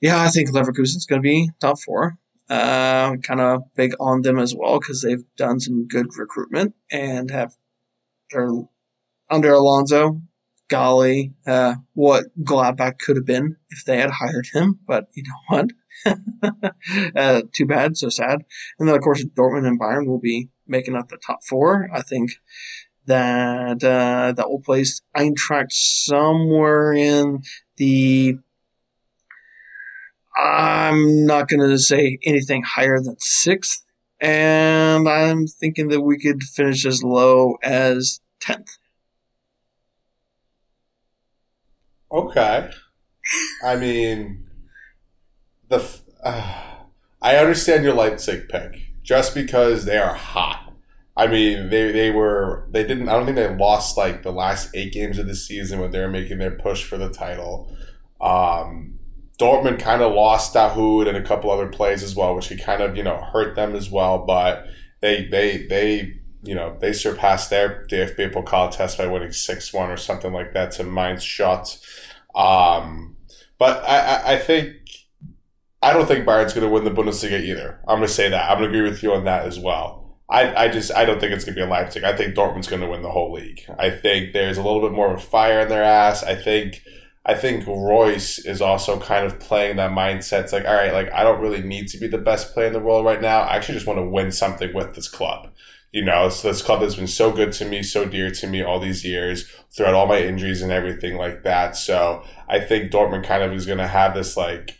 yeah, I think Leverkusen's going to be top four. Uh, kind of big on them as well because they've done some good recruitment and have they're under Alonso. Golly, uh, what Gladbach could have been if they had hired him, but you know what? uh, too bad, so sad. And then of course Dortmund and Bayern will be making up the top four. I think that uh, that will place Eintracht somewhere in the I'm not going to say anything higher than sixth, and I'm thinking that we could finish as low as tenth. Okay. I mean, the uh, I understand your Leipzig pick just because they are hot. I mean, they they were they didn't. I don't think they lost like the last eight games of the season when they were making their push for the title. Um, Dortmund kind of lost Dahoud and a couple other plays as well, which could kind of you know hurt them as well. But they they they you know they surpassed their DFB Pokal test by winning six one or something like that to Mainz Schott. Um, but I, I, I think I don't think Bayern's going to win the Bundesliga either. I'm going to say that. I'm going to agree with you on that as well. I, I just I don't think it's going to be a Leipzig. I think Dortmund's going to win the whole league. I think there's a little bit more of a fire in their ass. I think I think Reus is also kind of playing that mindset. It's like, all right, like I don't really need to be the best player in the world right now. I actually just want to win something with this club. You know, so this club has been so good to me, so dear to me all these years throughout all my injuries and everything like that. So I think Dortmund kind of is going to have this like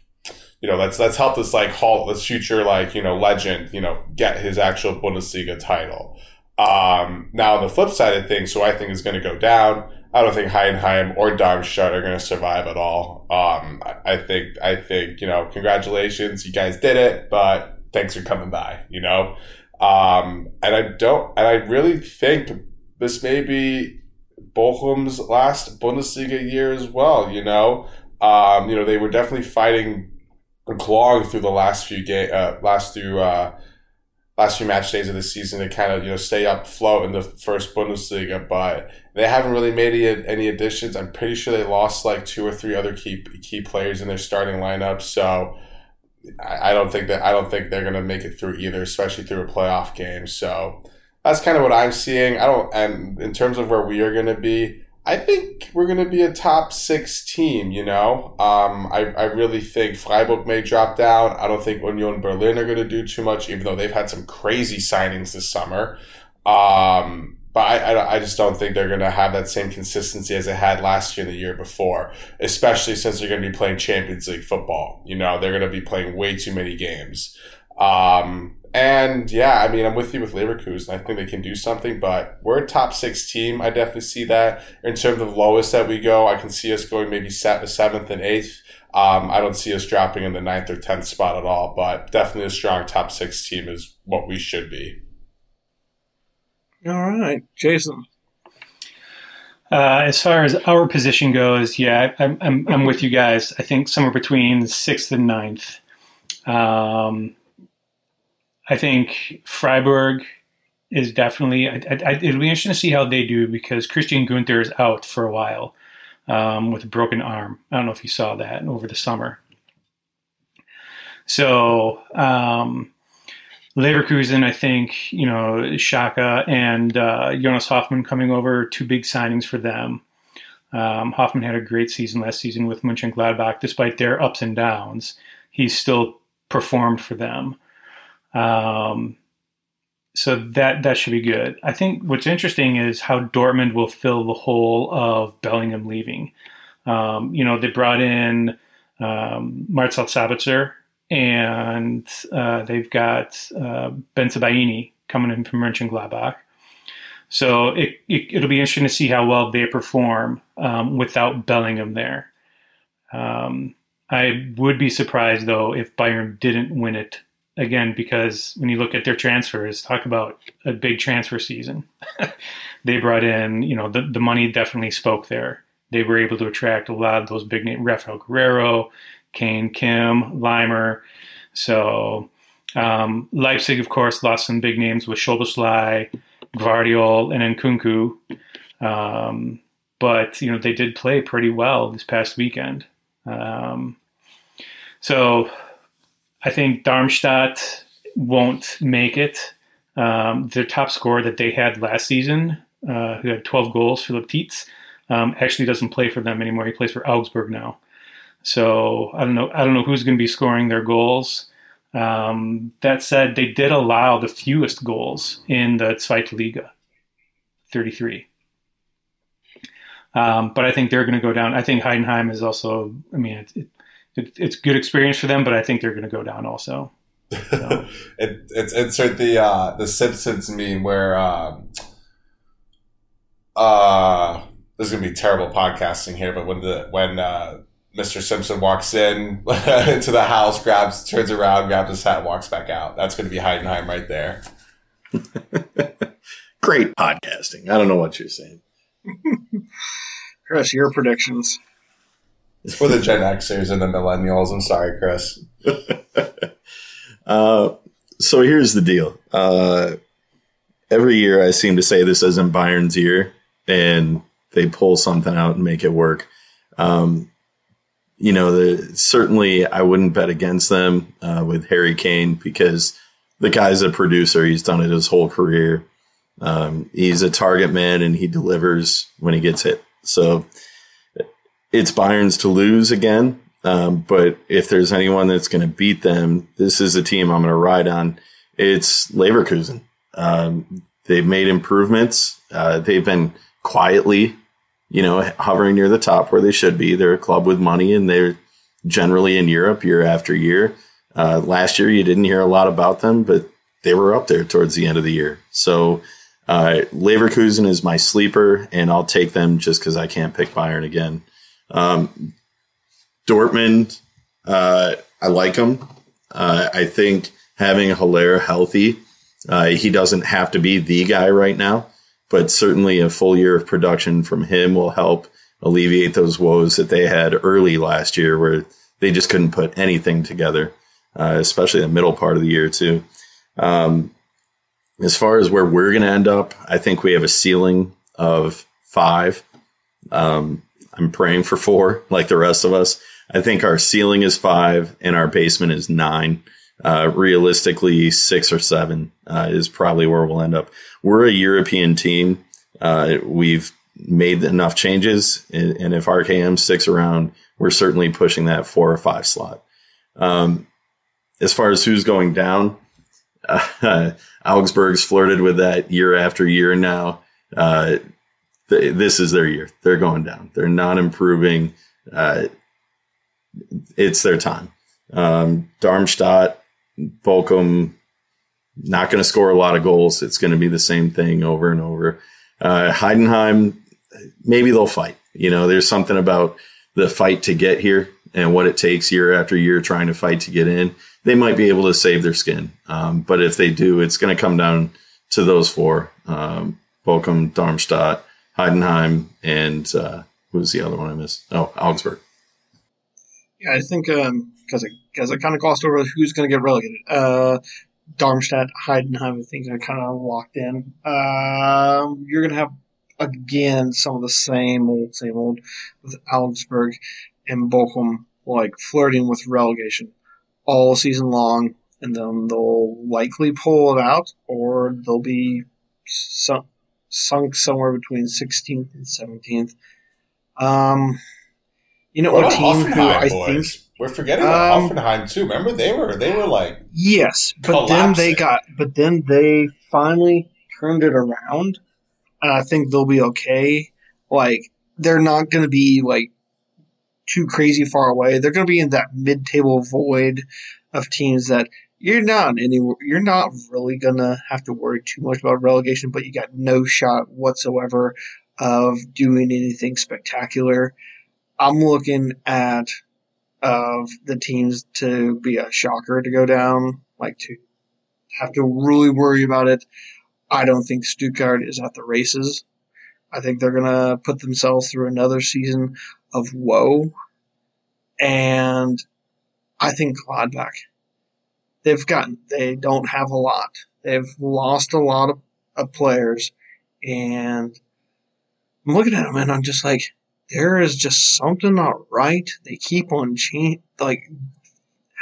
you know, let's let's help this like halt this future like you know legend, you know, get his actual Bundesliga title. Um, now on the flip side of things, so I think is going to go down. I don't think Heidenheim or Darmstadt are going to survive at all. Um, I, think I think you know, congratulations, you guys did it, but thanks for coming by. You know, um, and I don't, and I really think this may be Bochum's last Bundesliga year as well. You know, um, you know they were definitely fighting clawing through the last few game, uh, last few uh, last few match days of the season to kind of you know stay up float in the first Bundesliga, but they haven't really made any, any additions. I'm pretty sure they lost like two or three other key key players in their starting lineup, so. I I don't think that I don't think they're gonna make it through either, especially through a playoff game. So that's kind of what I'm seeing. I don't, and in terms of where we are gonna be, I think we're going to be a top six team, you know. Um, I, I really think Freiburg may drop down. I don't think Union Berlin are going to do too much, even though they've had some crazy signings this summer. Um, but I, I, I just don't think they're going to have that same consistency as they had last year and the year before, especially since they're going to be playing Champions League football. You know, they're going to be playing way too many games. Um, and yeah, I mean, I'm with you with Leverkusen. I think they can do something, but we're a top six team. I definitely see that. In terms of lowest that we go, I can see us going maybe seventh and eighth. Um, I don't see us dropping in the ninth or tenth spot at all, but definitely a strong top six team is what we should be. All right, Jason. Uh, as far as our position goes, yeah, I'm, I'm, I'm with you guys. I think somewhere between sixth and ninth. Um, I think Freiburg is definitely. I, I, it'll be interesting to see how they do because Christian Günter is out for a while um, with a broken arm. I don't know if you saw that over the summer. So um, Leverkusen, I think you know Xhaka and uh, Jonas Hofmann coming over, two big signings for them. Um, Hofmann had a great season last season with Mönchengladbach, despite their ups and downs. He still performed for them. Um, so that that should be good. I think what's interesting is how Dortmund will fill the hole of Bellingham leaving. Um, you know, they brought in um, Marcel Sabitzer, and uh, they've got uh, Bensebaini coming in from Mönchengladbach. So it, it will be interesting to see how well they perform um, without Bellingham there. Um, I would be surprised though if Bayern didn't win it again because when you look at their transfers, talk about a big transfer season. they brought in, you know, the, the money definitely spoke there. They were able to attract a lot of those big names, Rafael Guerreiro, Kane Kim, Laimer. So um, Leipzig, of course, lost some big names with Szoboszlai, Gvardiol, and Nkunku. Um, but, you know, they did play pretty well this past weekend. Um, so I think Darmstadt won't make it. Um, their top scorer that they had last season, uh, who had 12 goals, Philipp Tietz, um, actually doesn't play for them anymore. He plays for Augsburg now. So I don't know. I don't know who's going to be scoring their goals. Um, that said, they did allow the fewest goals in the Zweite Liga, 33. Um, but I think they're going to go down. I think Heidenheim is also. I mean, it, it, it, it's good experience for them, but I think they're going to go down also. So. it, it's insert the uh, the Simpsons meme where um, uh, this is gonna be terrible podcasting here, but when the when uh, Mr. Simpson walks in into the house, grabs, turns around, grabs his hat, and walks back out. That's going to be Heidenheim right there. Great podcasting. I don't know what you're saying. Chris, your predictions. It's for the Gen Xers and the Millennials. I'm sorry, Chris. Uh, so here's the deal. Uh, every year I seem to say this isn't Bayern's year, and they pull something out and make it work. Um, you know, the, certainly I wouldn't bet against them uh, with Harry Kane because the guy's a producer. He's done it his whole career. Um, he's a target man and he delivers when he gets hit. So it's Bayern's to lose again. Um, but if there's anyone that's going to beat them, this is a team I'm going to ride on. It's Leverkusen. Um, they've made improvements. Uh, they've been quietly, you know, hovering near the top where they should be. They're a club with money and they're generally in Europe year after year. Uh, last year, you didn't hear a lot about them, but they were up there towards the end of the year. So, uh, Leverkusen is my sleeper, and I'll take them just because I can't pick Bayern again. Um, Dortmund, uh, I like him. Uh, I think having Haller healthy, uh, he doesn't have to be the guy right now, but certainly a full year of production from him will help alleviate those woes that they had early last year where they just couldn't put anything together, uh, especially the middle part of the year, too. Um, as far as where we're going to end up, I think we have a ceiling of five. Um, I'm praying for four, like the rest of us. I think our ceiling is five and our basement is nine. Uh, realistically, six or seven uh, is probably where we'll end up. We're a European team. Uh, we've made enough changes, and, and, if RKM sticks around, we're certainly pushing that four or five slot. Um, as far as who's going down, Augsburg's flirted with that year after year now. Th- this is their year. They're going down. They're not improving. Uh, it's their time. Um, Darmstadt, Bochum, not going to score a lot of goals. It's going to be the same thing over and over. Uh, Heidenheim, maybe they'll fight. You know, there's something about the fight to get here and what it takes year after year trying to fight to get in. They might be able to save their skin. Um, but if they do, it's going to come down to those four um, Bochum, Darmstadt, Heidenheim, and uh, the other one I missed? Oh, Augsburg. Yeah, I think because um, because I, I kind of glossed over who's going to get relegated. Uh, Darmstadt, Heidenheim, I think are kind of locked in. Uh, you're going to have again some of the same old, same old with Augsburg and Bochum, like flirting with relegation all season long, and then they'll likely pull it out, or they'll be sunk, sunk somewhere between 16th and 17th. Um, you know, What a team who I Hoffenheim, think? We're forgetting about Um, Hoffenheim too. Remember they were they were like Yes, but then they got, but then they finally turned it around, and I think they'll be okay. Like they're not going to be like too crazy far away. They're going to be in that mid-table void of teams that you're not any, you're not really to have to worry too much about relegation, but you got no shot whatsoever of doing anything spectacular. I'm looking at of the teams to be a shocker to go down, like to have to really worry about it. I don't think Stuttgart is at the races. I think they're to put themselves through another season of woe. And I think Gladbach, they've gotten, they don't have a lot. They've lost a lot of, of players. And I'm looking at them and I'm just like, there is just something not right. They keep on changing. Like,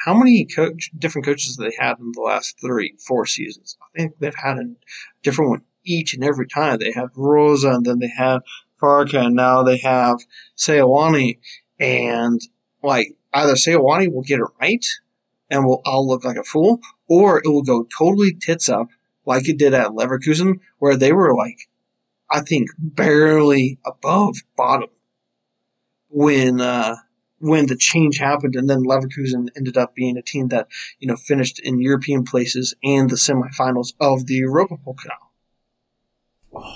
how many coach different coaches they had in the last three, four seasons? I think they've had a different one each and every time. They had Rosa, and then they had Farke, and now they have Seoane. And like, either Seoane will get it right, and we'll I'll look like a fool, or it will go totally tits up, like it did at Leverkusen, where they were like, I think barely above bottom when uh, when the change happened, and then Leverkusen ended up being a team that you know finished in European places and the semifinals of the Europa Pokal.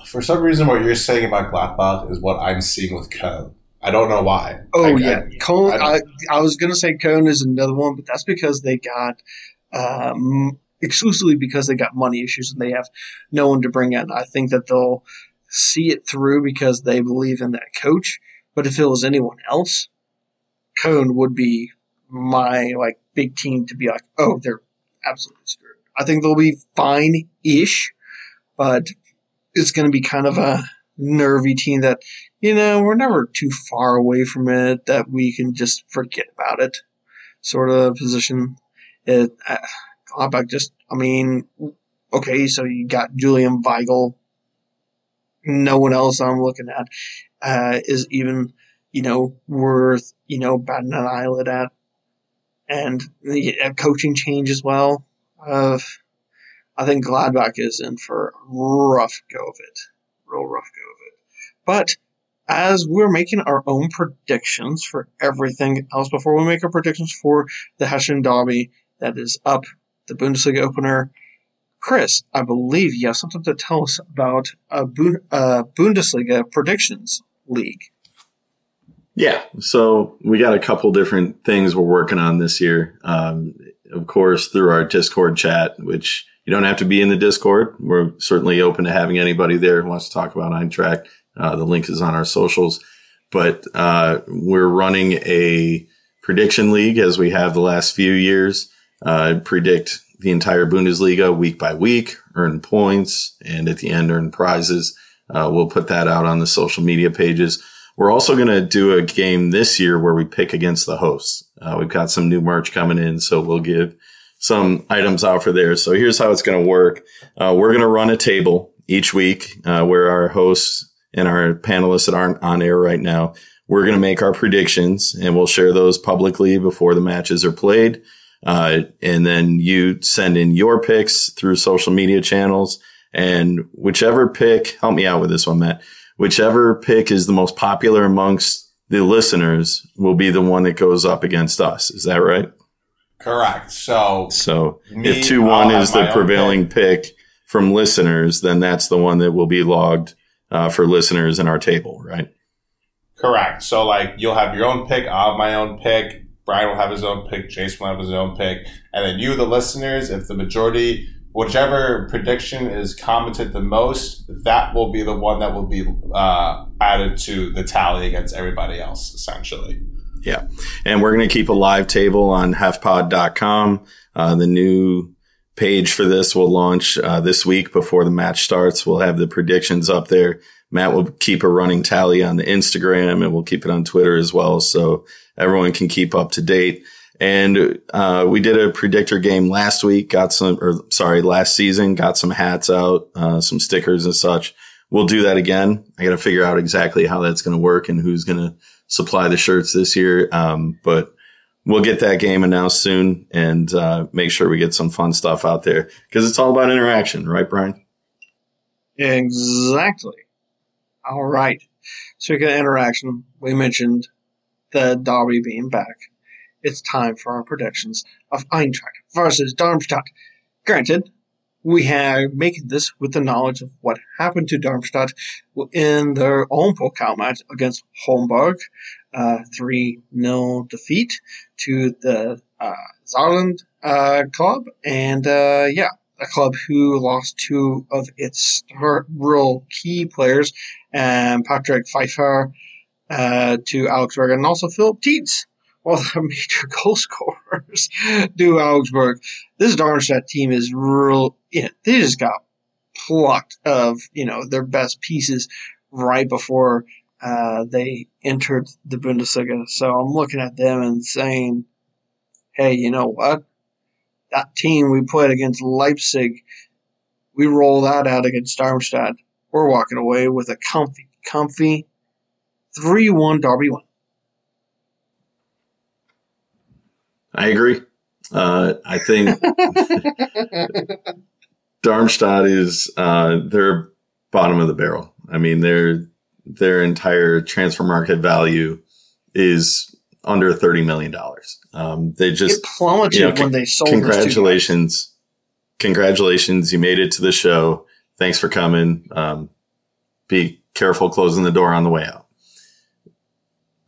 for some reason what you're saying about Gladbach is what I'm seeing with Köln. I don't know why. Oh I- yeah, I- Köln. I- I, was gonna say Köln is another one, but that's because they got um, exclusively because they got money issues and they have no one to bring in. I think that they'll see it through because they believe in that coach. But if it was anyone else, Köln would be my like big team to be like, oh, they're absolutely screwed. I think they'll be fine-ish, but it's going to be kind of a nervy team that you know, we're never too far away from it that we can just forget about it, sort of position. It, uh, Gladbach just, I mean, okay, so you got Julian Weigl. No one else I'm looking at uh, is even, you know, worth, you know, batting an eyelid at. And the uh, coaching change as well. Uh, I think Gladbach is in for a rough go of it. Real rough go of it. But as we're making our own predictions for everything else before we make our predictions for the Hessian Derby that is up, the Bundesliga opener. Chris, I believe you have something to tell us about a Bu- uh, Bundesliga predictions league. Yeah. So we got a couple different things we're working on this year. Um, of course, through our Discord chat, which you don't have to be in the Discord. We're certainly open to having anybody there who wants to talk about Eintracht. Uh, the link is on our socials, but, uh, we're running a prediction league as we have the last few years, uh, predict the entire Bundesliga week by week, earn points, and at the end earn prizes. Uh, we'll put that out on the social media pages. We're also going to do a game this year where we pick against the hosts. Uh, we've got some new merch coming in, so we'll give some items out for there. So here's how it's going to work. Uh, we're going to run a table each week uh, where our hosts and our panelists that aren't on air right now, we're going to make our predictions and we'll share those publicly before the matches are played. Uh, and then you send in your picks through social media channels and whichever pick, help me out with this one, Matt whichever pick is the most popular amongst the listeners will be the one that goes up against us. Is that right? Correct. So So Me, if 2 1 is the prevailing pick. from listeners, then that's the one that will be logged uh, for listeners in our table, right? Correct. So like you'll have your own pick, I'll have my own pick, Brian will have his own pick, Jason will have his own pick, and then you, the listeners, if the majority, whichever prediction is commented the most, that will be the one that will be uh, added to the tally against everybody else, essentially. Yeah. And we're going to keep a live table on hefpod.com. Uh, the new page for this will launch uh, this week before the match starts. We'll have the predictions up there. Matt will keep a running tally on the Instagram and we'll keep it on Twitter as well. So everyone can keep up to date. And uh, we did a predictor game last week, got some, or sorry, last season, got some hats out, uh, some stickers and such. We'll do that again. I got to figure out exactly how that's going to work and who's going to supply the shirts this year. Um, but we'll get that game announced soon and uh, make sure we get some fun stuff out there because it's all about interaction, right, Brian? Exactly. All right. Speaking of interaction, we mentioned the Derby being back. It's time for our predictions of Eintracht versus Darmstadt. Granted, we have making this with the knowledge of what happened to Darmstadt in their own Pokal match against Homburg, uh, 3 0 defeat to the uh, uh, club. And uh, yeah, a club who lost two of its real key players, and Patrick Pfeiffer uh, to Augsburg, and also Philip Tietz, one of the major goal scorers to Augsburg. This Darmstadt team is real. Yeah, they just got plucked of you know their best pieces right before uh, they entered the Bundesliga. So I'm looking at them and saying, "Hey, you know what? That team we played against Leipzig, we roll that out against Darmstadt. We're walking away with a comfy, comfy three-one Derby win." I agree. Uh, I think Darmstadt is uh, they're bottom of the barrel. I mean, their their entire transfer market value is under thirty million dollars. Um, they just it plummeted you know, when they sold. those two guys. congratulations, congratulations! You made it to the show. Thanks for coming. Um, be careful closing the door on the way out.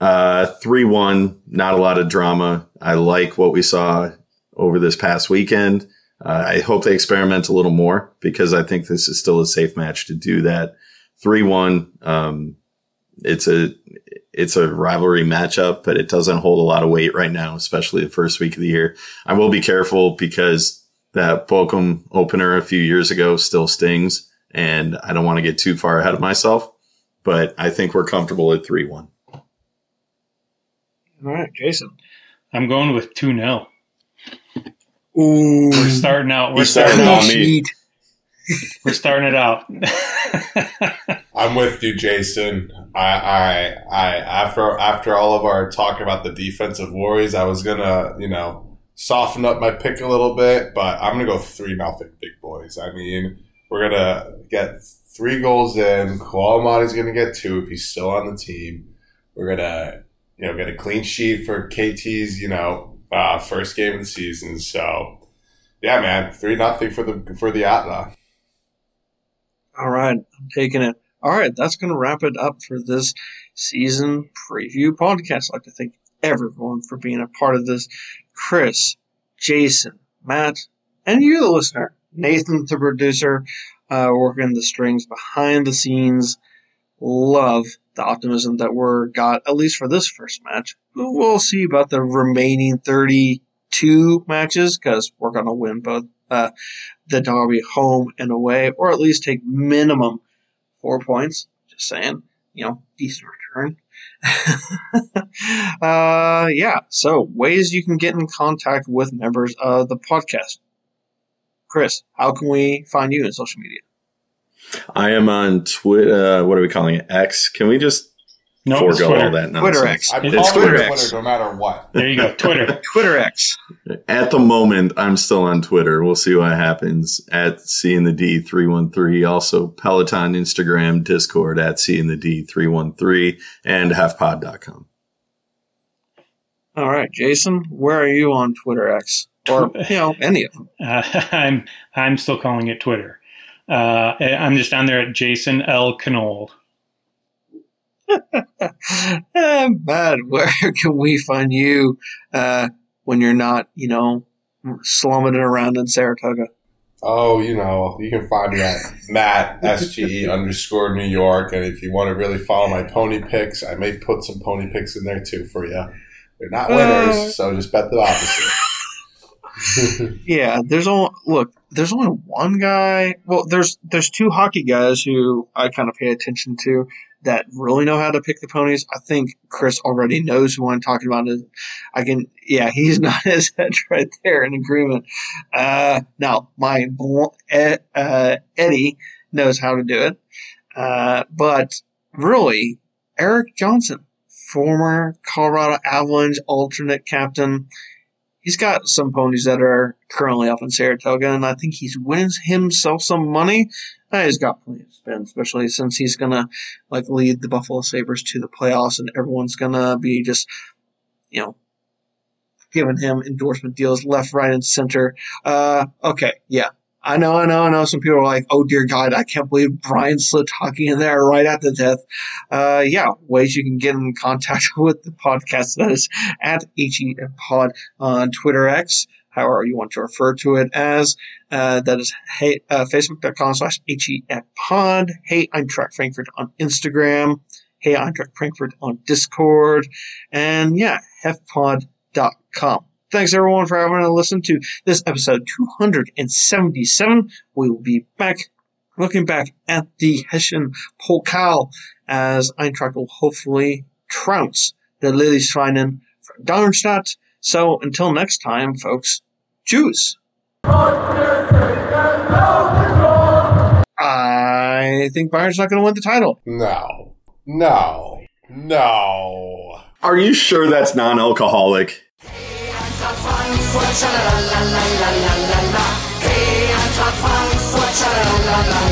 Uh, 3 1, not a lot of drama. I like what we saw over this past weekend. Uh, I hope they experiment a little more because I think this is still a safe match to do that. 3 1, um, it's a, it's a rivalry matchup, but it doesn't hold a lot of weight right now, especially the first week of the year. I will be careful because that Bochum opener a few years ago still stings, and I don't want to get too far ahead of myself. But I think we're comfortable at three one. All right, Jason. I'm going with 2 0. Ooh, We're starting out. We're You started starting on out. We're starting it out. I'm with you, Jason. I, I, I, after after all of our talk about the defensive worries, I was gonna, you know, soften up my pick a little bit, but I'm gonna go three nothing, big boys. I mean, we're gonna get three goals in. Kolo Muani's gonna get two if he's still on the team. We're gonna, you know, get a clean sheet for KT's, you know, uh, first game of the season. So, yeah, man, three nothing for the for the Adler. All right, I'm taking it. All right, that's going to wrap it up for this season preview podcast. I'd like to thank everyone for being a part of this. Chris, Jason, Matt, and you, the listener. Nathan, the producer, uh, working the strings behind the scenes. Love the optimism that we're got, at least for this first match. We'll see about the remaining 32 matches because we're going to win both uh, the derby home and away, or at least take minimum four points. Just saying, you know, decent return. uh, yeah. So ways you can get in contact with members of the podcast. Chris, how can we find you in social media? I am on Twitter. Uh, what are we calling it? X. Can we just No, it's forego all that nonsense? Twitter X. I'm It's calling Twitter X. Twitter no matter what. There you go. Twitter. Twitter X. At the moment, I'm still on Twitter. We'll see what happens at C in the D three one three. Also Peloton, Instagram, Discord at C in the D three one three, and hefpod.com. All right, Jason, where are you on Twitter X? Or, you know, any of them. Uh, I'm I'm still calling it Twitter. Uh, I'm just on there at Jason L. Knoll. Eh, Matt, where can we find you uh, when you're not, you know, slumming it around in Saratoga? Oh, you know, you can find me at Matt SGE underscore New York, and if you want to really follow my pony picks, I may put some pony picks in there too for you. They're not winners, Uh. so just bet the opposite. Yeah, there's only look. There's only one guy. Well, there's there's two hockey guys who I kind of pay attention to that really know how to pick the ponies. I think Chris already knows who I'm talking about. I can, yeah, he's not his head right there in agreement. Uh, now my uh, Eddie knows how to do it, uh, but really, Erik Johnson, former Colorado Avalanche alternate captain he's got some ponies that are currently up in Saratoga, and I think he's winning himself some money. Uh, he's got plenty to spend, especially since he's gonna like lead the Buffalo Sabres to the playoffs, and everyone's gonna be just, you know, giving him endorsement deals left, right, and center. Uh, okay, yeah. I know, I know, I know. Some people are like, "Oh dear God, I can't believe Brian slipped hockey in there right the death." Uh, yeah, ways you can get in contact with the podcast. That is at HEF Pod on Twitter X, however you want to refer to it as. Uh, that is hey, uh, facebook.com slash HEF Pod. Hey, Eintracht Frankfurt on Instagram. Hey, Eintracht Frankfurt on Discord. And yeah, hefpod.com. Thanks everyone for having to listen to this episode 277. We will be back looking back at the Hessian Pokal as Eintracht will hopefully trounce the Lillestrømmen from Darmstadt. So until next time, folks, choose. I think Bayern's not going to win the title. no, no, no. Are you sure that's non-alcoholic? Frankfurt, la la la la la la la. Hey, Eintracht Frankfurt, la la la.